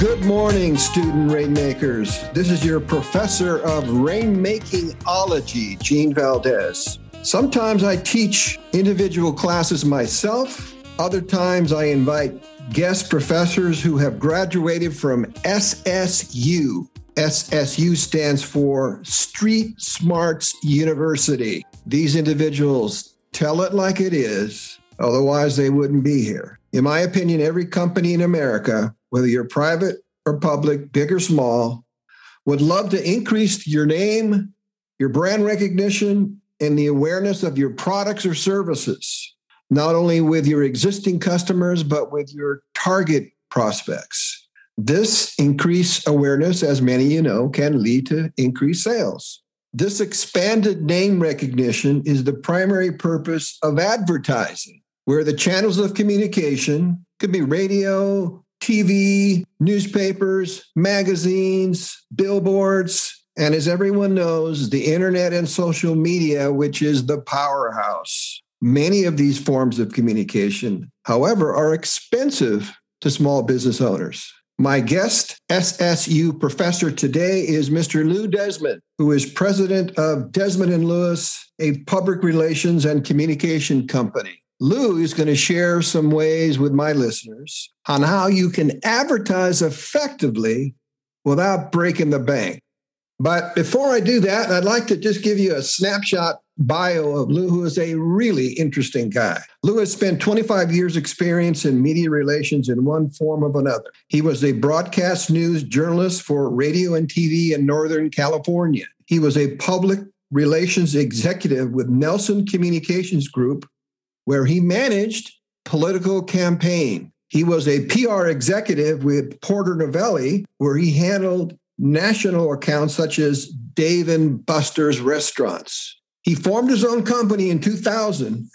Good morning, student rainmakers. This is your professor of rainmakingology, Gene Valdez. Sometimes I teach individual classes myself, other times I invite guest professors who have graduated from SSU. SSU stands for Street Smarts University. These individuals tell it like it is, otherwise, they wouldn't be here. In my opinion, every company in America, whether you're private or public, big or small, would love to increase your name, your brand recognition, and the awareness of your products or services, not only with your existing customers, but with your target prospects. This increased awareness, as many you know, can lead to increased sales. This expanded name recognition is the primary purpose of advertising, where the channels of communication could be radio, TV, newspapers, magazines, billboards, and as everyone knows, the internet and social media, which is the powerhouse. Many of these forms of communication, however, are expensive to small business owners. My guest, SSU professor today, is Mr. Lou Desmond, who is president of Desmond and Lewis, a public relations and communication company. Lou is going to share some ways with my listeners on how you can advertise effectively without breaking the bank. But before I do that, I'd like to just give you a snapshot bio of Lou, who is a really interesting guy. Lou has spent 25 years' experience in media relations in one form or another. He was a broadcast news journalist for radio and TV in Northern California. He was a public relations executive with Nelson Communications Group, where he managed political campaign. He was a PR executive with Porter Novelli, where he handled national accounts such as Dave and Buster's restaurants. He formed his own company in 2000,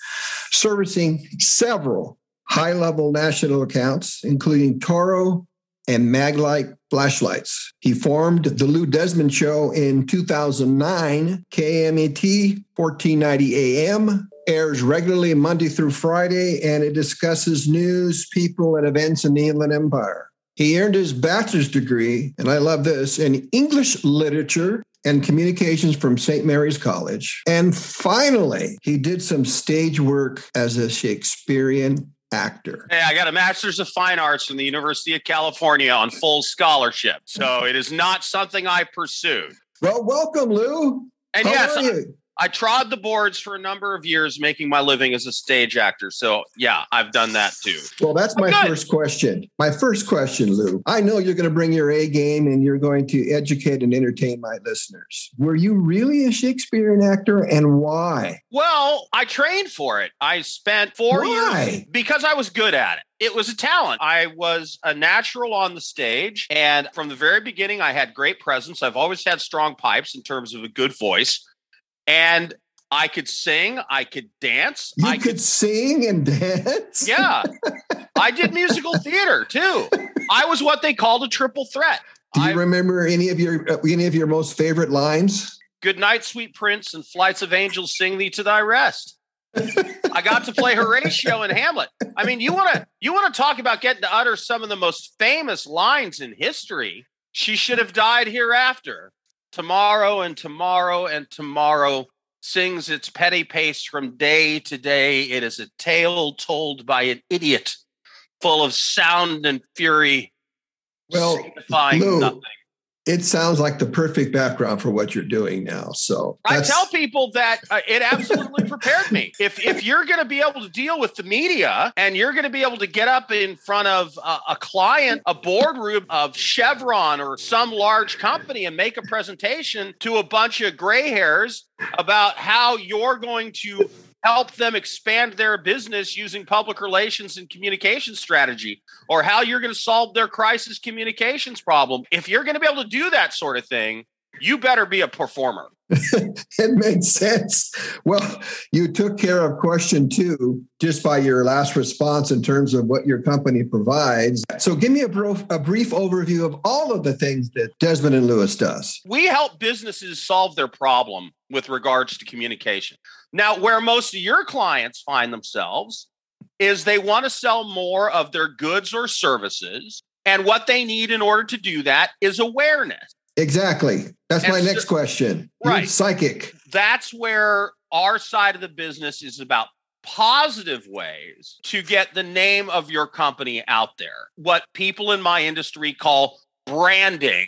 servicing several high level national accounts, including Toro and Maglite flashlights. He formed the Lou Desmond Show in 2009, KMET 1490 AM, airs regularly Monday through Friday, and it discusses news, people, and events in the Inland Empire. He earned his bachelor's degree, and I love this, in English literature and communications from St. Mary's College. And finally, he did some stage work as a Shakespearean actor. Hey, I got a master's of fine arts from the University of California on full scholarship. So it is not something I pursued. Well, welcome, Lou. And How yes, I, trod the boards for a number of years making my living as a stage actor. So yeah, I've done that too. Well, that's my first question. My first question, Lou. I know you're going to bring your A game and you're going to educate and entertain my listeners. Were you really a Shakespearean actor and why? Well, I trained for it. I spent four Why? years because I was good at it. It was a talent. I was a natural on the stage. And from the very beginning, I had great presence. I've always had strong pipes in terms of a good voice. And I could sing, I could dance, You I could, sing and dance? Yeah. I did musical theater too. I was what they called a triple threat. Do you I, remember any of your uh, any of your most favorite lines? Good night, sweet prince, and flights of angels sing thee to thy rest. I got to play Horatio in Hamlet. I mean, you want to you want to talk about getting to utter some of the most famous lines in history. She should have died hereafter. Tomorrow and tomorrow and tomorrow sings its petty pace from day to day. It is a tale told by an idiot, full of sound and fury, Well, signifying Lou, nothing. It sounds like the perfect background for what you're doing now. So I tell people that uh, it absolutely prepared me. If if you're going to be able to deal with the media and you're going to be able to get up in front of a, a client, a boardroom of Chevron or some large company and make a presentation to a bunch of gray hairs about how you're going to help them expand their business using public relations and communication strategy or how you're going to solve their crisis communications problem. If you're going to be able to do that sort of thing, you better be a performer. it makes sense. Well, you took care of question two just by your last response in terms of what your company provides. So, give me a, bro- a brief overview of all of the things that Desmond and Lewis does. We help businesses solve their problem with regards to communication. Now, where most of your clients find themselves is they want to sell more of their goods or services And what they need in order to do that is awareness. Exactly. That's And my so- next question. You're Right. Psychic. That's where our side of the business is about positive ways to get the name of your company out there. What people in my industry call branding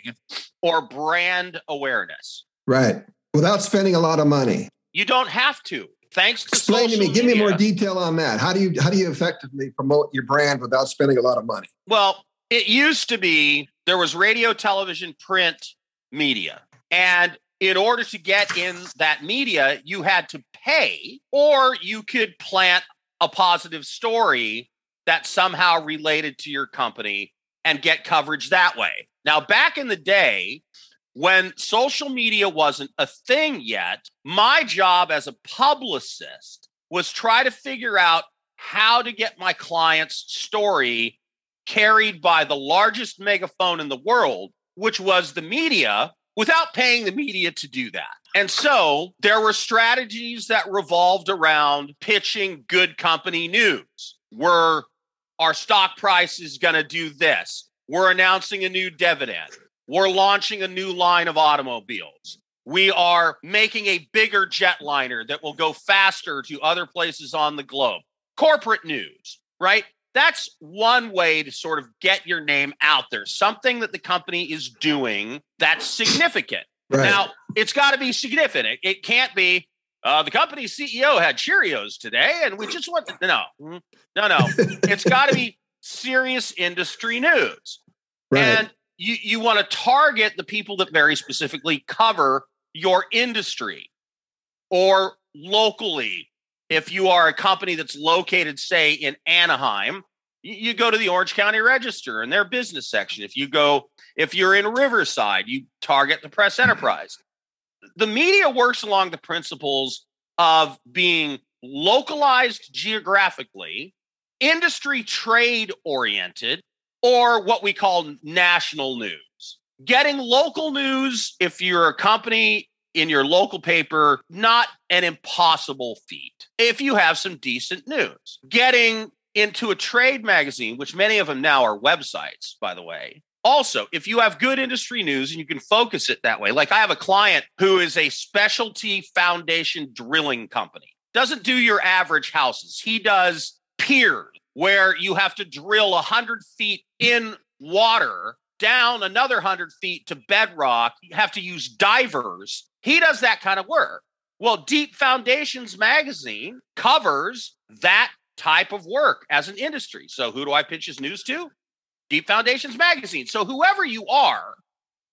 or brand awareness. Right. Without spending a lot of money. You don't have to. Thanks to Explain to me. Give me more detail on that. How do you how do you effectively promote your brand without spending a lot of money? Well, it used to be there was radio, television, print, media. And in order to get in that media, you had to pay, or you could plant a positive story that somehow related to your company and get coverage that way. Now, back in the day, when social media wasn't a thing yet, my job as a publicist was try to figure out how to get my client's story carried by the largest megaphone in the world, which was the media, without paying the media to do that. And so there were strategies that revolved around pitching good company news. We're our stock price is going to do this. We're announcing a new dividend. We're launching a new line of automobiles. We are making a bigger jetliner that will go faster to other places on the globe. Corporate news, right? That's one way to sort of get your name out there, something that the company is doing that's significant. Right. Now, it's got to be significant. It can't be uh, the company's CEO had Cheerios today, and we just want to, no, no, no. it's got to be serious industry news, right. and you you want to target the people that very specifically cover your industry or locally. If you are a company that's located, say, in Anaheim, you, go to the Orange County Register and their business section. If you go, if you're in Riverside, you target the press mm-hmm. enterprise. The media works along the principles of being localized geographically, industry trade oriented, or what we call national news. Getting local news, if you're a company in your local paper, not an impossible feat if you have some decent news. Getting into a trade magazine, which many of them now are websites, by the way. Also, if you have good industry news and you can focus it that way, like I have a client who is a specialty foundation drilling company, doesn't do your average houses. He does piers where you have to drill 100 feet in water down another 100 feet to bedrock. You have to use divers. He does that kind of work. Well, Deep Foundations magazine covers that type of work as an industry. So, who do I pitch his news to? Deep Foundations magazine. So, whoever you are,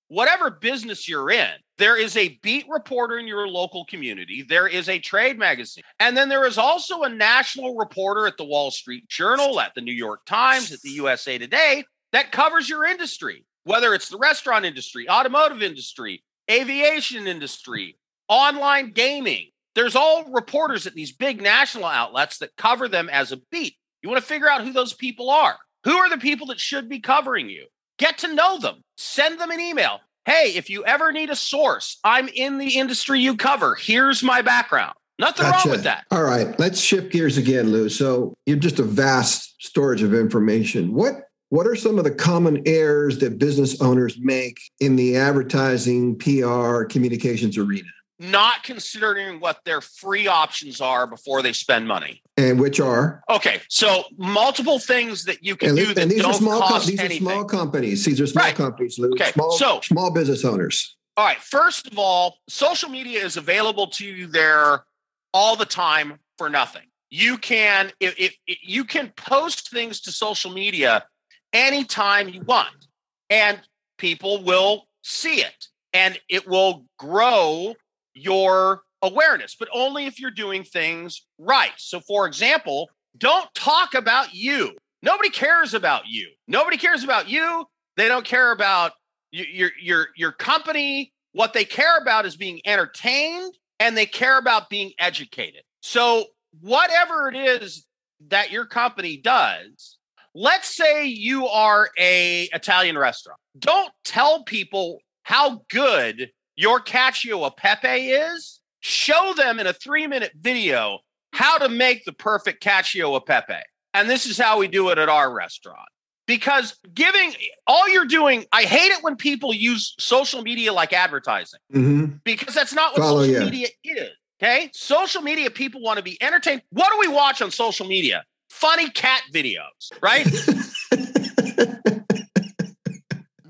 whatever business you're in, there is a beat reporter in your local community. There is a trade magazine. And then there is also a national reporter at the Wall Street Journal, at the New York Times, at the USA Today that covers your industry, whether it's the restaurant industry, automotive industry, aviation industry, online gaming. There's all reporters at these big national outlets that cover them as a beat. You want to figure out who those people are. Who are the people that should be covering you? Get to know them. Send them an email. Hey, if you ever need a source, I'm in the industry you cover. Here's my background. Nothing Gotcha. wrong with that. All right, let's shift gears again, Lou. So you're just a vast storage of information. What what are some of the common errors that business owners make in the advertising, PR, communications arena? Not considering what their free options are before they spend money. And which are Okay, so multiple things that you can and, do and these are small com- these anything. are small companies. These are small Right. companies, Lou. Okay, Small so- small business owners. All right. First of all, social media is available to you there all the time for nothing. You can if, if, if you can post things to social media anytime you want, and people will see it, and it will grow your awareness, but only if you're doing things right. So, for example, don't talk about you. Nobody cares about you. Nobody cares about you. They don't care about your your your company. What they care about is being entertained and they care about being educated. So, whatever it is that your company does, let's say you are a Italian restaurant. Don't tell people how good your cacio e pepe is. Show them in a 3-minute video how to make the perfect cacio e pepe. And this is how we do it at our restaurant. because giving all you're doing, I hate it when people use social media like advertising Mhm. because that's not what Follow social you. media is. Okay. Social media, people want to be entertained. What do we watch on social media? Funny cat videos, right?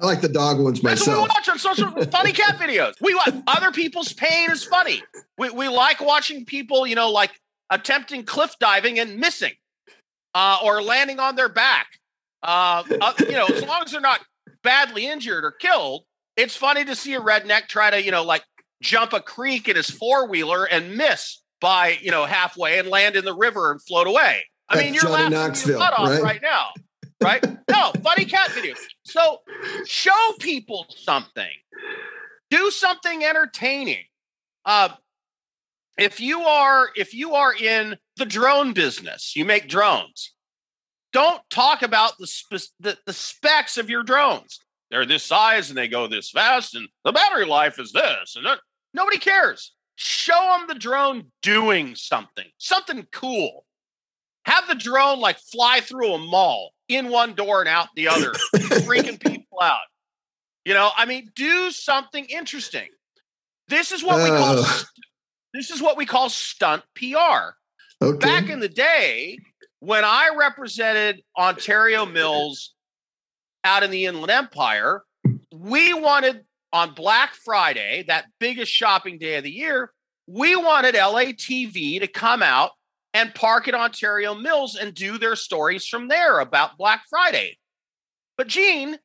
I like the dog ones That's what we watch on social funny cat videos. We watch other people's pain is funny. We, we like watching people, you know, like attempting cliff diving and missing, uh, or landing on their back. Uh, uh, you know, as long as they're not badly injured or killed, it's funny to see a redneck try to, you know, like jump a creek in his four wheeler and miss by, you know, halfway and land in the river and float away. I That's mean, you're Johnny laughing your butt off right? right now, right? No, funny cat videos. So show people something. Do something entertaining. Uh, if you are if you are in the drone business, you make drones. Don't talk about the, spe- the the specs of your drones. They're this size and they go this fast, and the battery life is this, and that. nobody cares. Show them the drone doing something, something cool. Have the drone like fly through a mall in one door and out the other, freaking people out. You know, I mean, do something interesting. This is what we call this is what we call stunt PR. Okay. Back in the day, when I represented Ontario Mills out in the Inland Empire, we wanted on Black Friday, that biggest shopping day of the year, we wanted LATV to come out and park at Ontario Mills and do their stories from there about Black Friday. But Gene,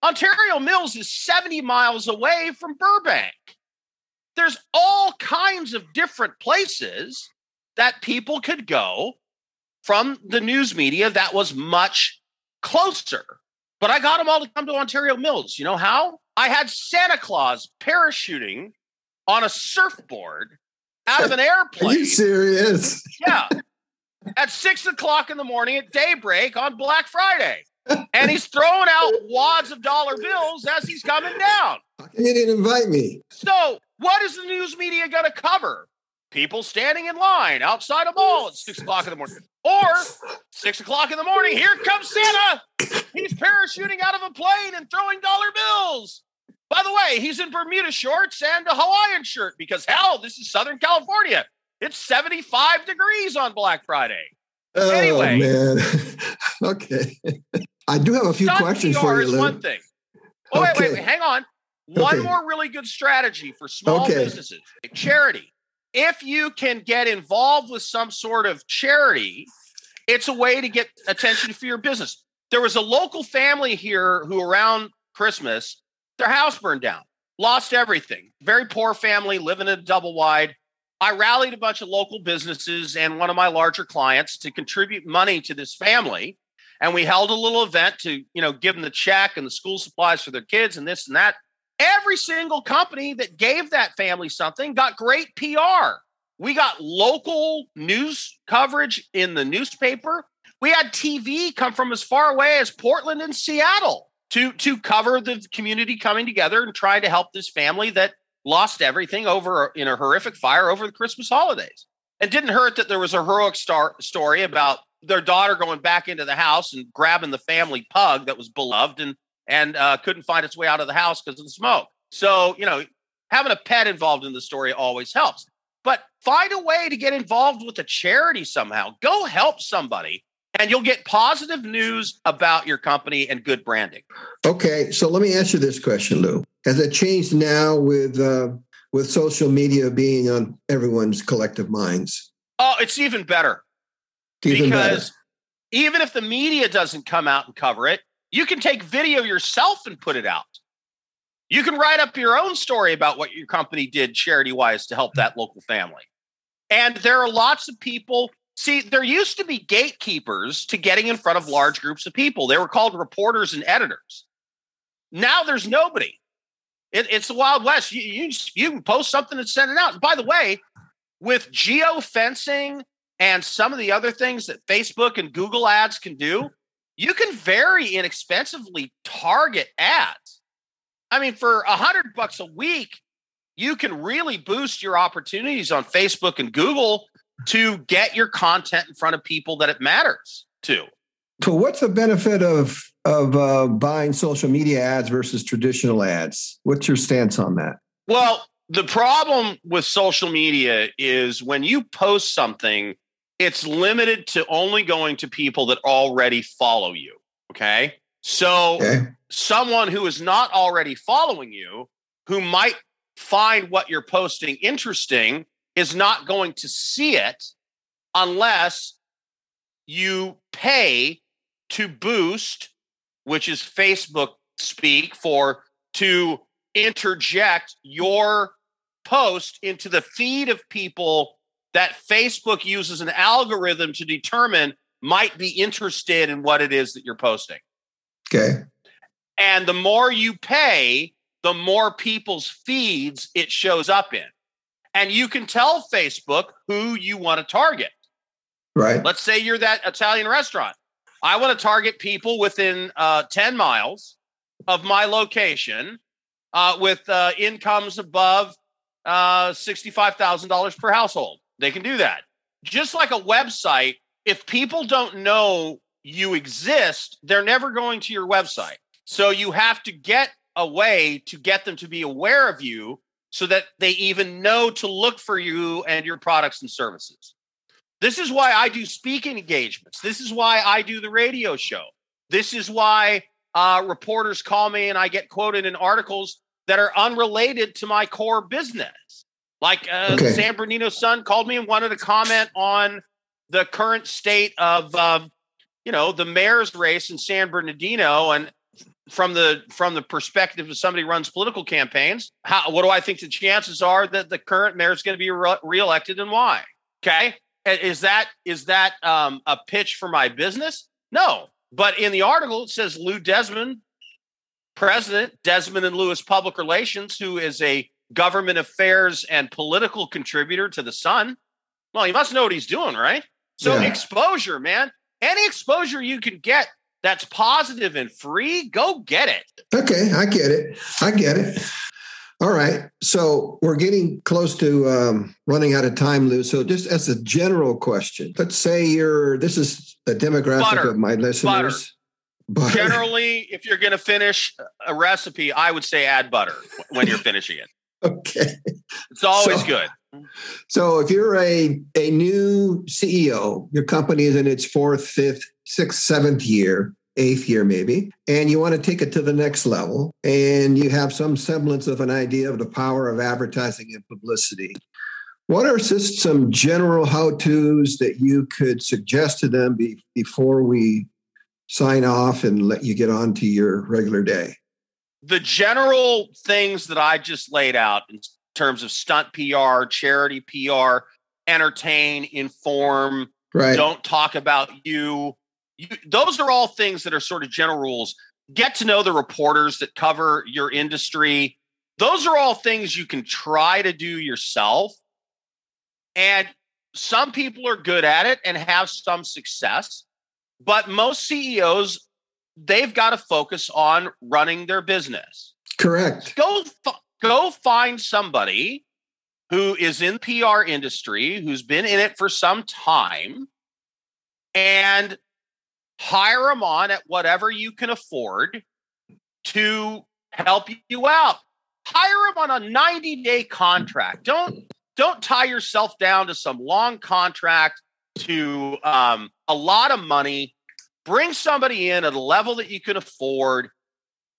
Ontario Mills is 70 miles away from Burbank. There's all kinds of different places that people could go from the news media that was much closer. But I got them all to come to Ontario Mills. You know how? I had Santa Claus parachuting on a surfboard out of an airplane. Are you serious? Yeah. At six o'clock in the morning at daybreak on Black Friday. And he's throwing out wads of dollar bills as he's coming down. You didn't invite me? So, what is the news media going to cover? People standing in line outside a mall at six o'clock in the morning. Or six o'clock in the morning, here comes Santa. He's parachuting out of a plane and throwing dollar bills. By the way, he's in Bermuda shorts and a Hawaiian shirt because, hell, this is Southern California. It's 75 degrees on Black Friday. Oh, Anyway. man. okay. I do have a few questions PR for you, is Lou. one thing. Oh, wait, wait, Okay. wait, hang on. One Okay. more really good strategy for small Okay. businesses charity. If you can get involved with some sort of charity, it's a way to get attention for your business. There was a local family here who, around Christmas, their house burned down, lost everything. Very poor family, living in a double wide. I rallied a bunch of local businesses and one of my larger clients to contribute money to this family and we held a little event to you know give them the check and the school supplies for their kids and this and that every single company that gave that family something got great pr we got local news coverage in the newspaper we had tv come from as far away as portland and seattle to to cover the community coming together and trying to help this family that lost everything over in a horrific fire over the christmas holidays it didn't hurt that there was a heroic star- story about their daughter going back into the house and grabbing the family pug that was beloved and and uh, couldn't find its way out of the house because of the smoke. So you know, having a pet involved in the story always helps. But find a way to get involved with a charity somehow. Go help somebody, and you'll get positive news about your company and good branding. Okay, so let me answer this question, Lou. Has it changed now with uh, with social media being on everyone's collective minds? Oh, it's even better. Even better. because even if the media doesn't come out and cover it, you can take video yourself and put it out. You can write up your own story about what your company did charity wise to help that local family. And there are lots of people. See, there used to be gatekeepers to getting in front of large groups of people. They were called reporters and editors. Now there's nobody. It, it's the Wild West. You, you, you can post something and send it out. And by the way, with geofencing and some of the other things that Facebook and Google ads can do, you can very inexpensively target ads. I mean, for a hundred bucks a week, you can really boost your opportunities on Facebook and Google to get your content in front of people that it matters to. So, what's the benefit of of uh, buying social media ads versus traditional ads. What's your stance on that? Well, the problem with social media is when you post something, it's limited to only going to people that already follow you. Okay. So, okay. someone who is not already following you, who might find what you're posting interesting, is not going to see it unless you pay to boost, which is Facebook speak for to interject your post into the feed of people that Facebook uses an algorithm to determine might be interested in what it is that you're posting. Okay. And the more you pay, the more people's feeds it shows up in. And you can tell Facebook who you want to target. Right. Let's say you're that Italian restaurant. I want to target people within uh, 10 miles of my location uh, with uh, incomes above uh, $65,000 per household. They can do that. Just like a website, if people don't know you exist, they're never going to your website. So you have to get a way to get them to be aware of you so that they even know to look for you and your products and services. This is why I do speaking engagements. This is why I do the radio show. This is why uh, reporters call me and I get quoted in articles that are unrelated to my core business. Like uh, okay. San Bernardino Sun called me and wanted to comment on the current state of, uh, you know, the mayor's race in San Bernardino, and from the from the perspective of somebody who runs political campaigns, how, what do I think the chances are that the current mayor is going to be re- reelected and why? Okay, is that is that um, a pitch for my business? No. But in the article, it says Lou Desmond, president, Desmond and Lewis Public Relations, who is a government affairs and political contributor to the Sun. Well, he must know what he's doing, right? So yeah. exposure, man. Any exposure you can get that's positive and free, go get it. Okay, I get it. I get it. All right. So we're getting close to um, running out of time, Lou. So just as a general question, let's say you're, this is the demographic butter. of my listeners. Butter. butter. Generally, if you're going to finish a recipe, I would say add butter when you're finishing it. okay. It's always so, good. So if you're a, a new CEO, your company is in its fourth, fifth, sixth, seventh year, eighth year maybe, and you want to take it to the next level, and you have some semblance of an idea of the power of advertising and publicity. What are just some general how to's that you could suggest to them be, before we sign off and let you get on to your regular day? The general things that I just laid out in terms of stunt PR, charity PR, entertain, inform, right. don't talk about you, you, those are all things that are sort of general rules. Get to know the reporters that cover your industry. Those are all things you can try to do yourself. And some people are good at it and have some success, but most CEOs, they've got to focus on running their business. Correct. Go go find somebody who is in PR industry, who's been in it for some time, and hire them on at whatever you can afford to help you out. Hire them on a 90 day contract. Don't don't tie yourself down to some long contract to um, a lot of money. Bring somebody in at a level that you can afford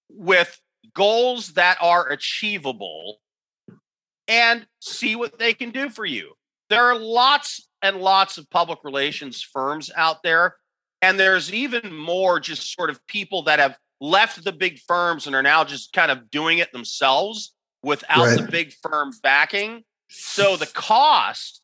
with goals that are achievable and see what they can do for you. There are lots and lots of public relations firms out there and there's even more just sort of people that have left the big firms and are now just kind of doing it themselves without right. the big firm backing. So the cost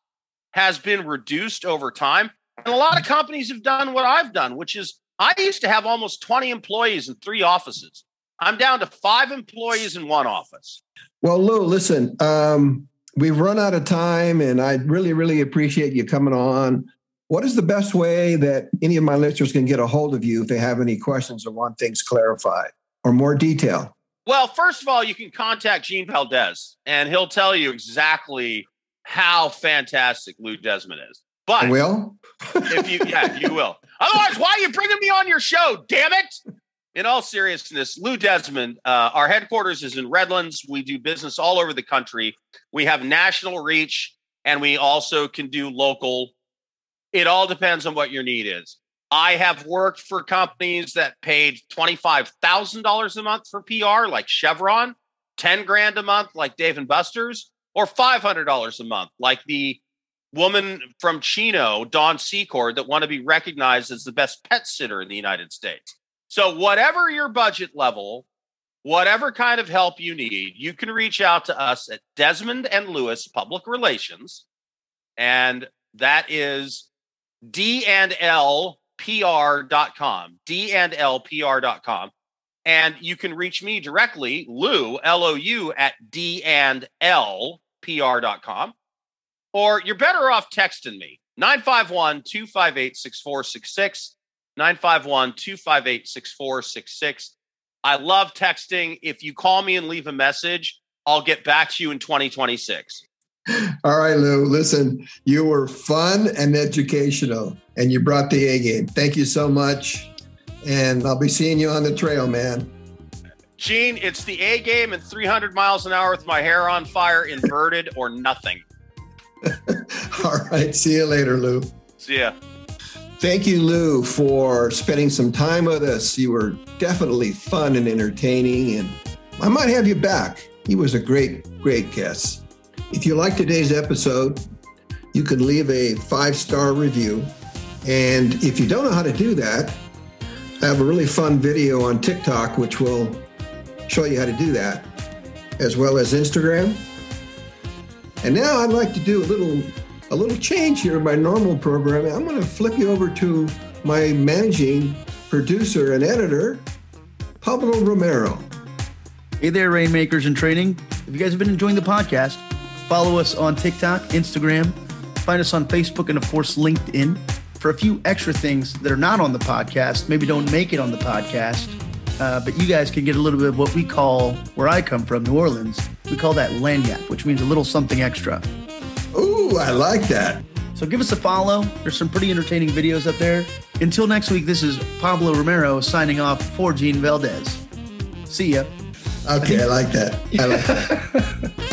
has been reduced over time. And a lot of companies have done what I've done, which is I used to have almost 20 employees in three offices. I'm down to five employees in one office. Well, Lou, listen, um, we've run out of time, and I really, really appreciate you coming on. What is the best way that any of my listeners can get a hold of you if they have any questions or want things clarified or more detail? Well, first of all, you can contact Gene Valdez and he'll tell you exactly how fantastic Lou Desmond is. But I will if you yeah, you will. Otherwise, why are you bringing me on your show? Damn it! in all seriousness, Lou Desmond, uh, our headquarters is in Redlands. We do business all over the country. We have national reach and we also can do local. It all depends on what your need is. I have worked for companies that paid $25,000 a month for PR, like Chevron, 10 grand a month, like Dave and Buster's, or $500 a month, like the woman from Chino, Dawn Secord, that want to be recognized as the best pet sitter in the United States. So, whatever your budget level, whatever kind of help you need, you can reach out to us at Desmond and Lewis Public Relations. And that is D and L PR.com, D and you can reach me directly, Lou, L O U, at D and L PR.com. Or you're better off texting me, 951 258 6466. 951 258 6466. I love texting. If you call me and leave a message, I'll get back to you in 2026. All right, Lou. Listen, you were fun and educational, and you brought the A game. Thank you so much. And I'll be seeing you on the trail, man. Gene, it's the A game and 300 miles an hour with my hair on fire, inverted or nothing. All right. See you later, Lou. See ya. Thank you, Lou, for spending some time with us. You were definitely fun and entertaining, and I might have you back. He was a great, great guest. If you like today's episode, you can leave a five star review. And if you don't know how to do that, I have a really fun video on TikTok, which will show you how to do that, as well as Instagram. And now I'd like to do a little a little change here in my normal programming. I'm going to flip you over to my managing producer and editor, Pablo Romero. Hey there, Rainmakers in Training. If you guys have been enjoying the podcast, follow us on TikTok, Instagram, find us on Facebook, and of course, LinkedIn for a few extra things that are not on the podcast, maybe don't make it on the podcast. Uh, but you guys can get a little bit of what we call, where I come from, New Orleans, we call that lagniappe, which means a little something extra. Ooh, I like that. So give us a follow. There's some pretty entertaining videos up there. Until next week, this is Pablo Romero signing off for Gene Valdez. See ya. Okay, I like that. I like that.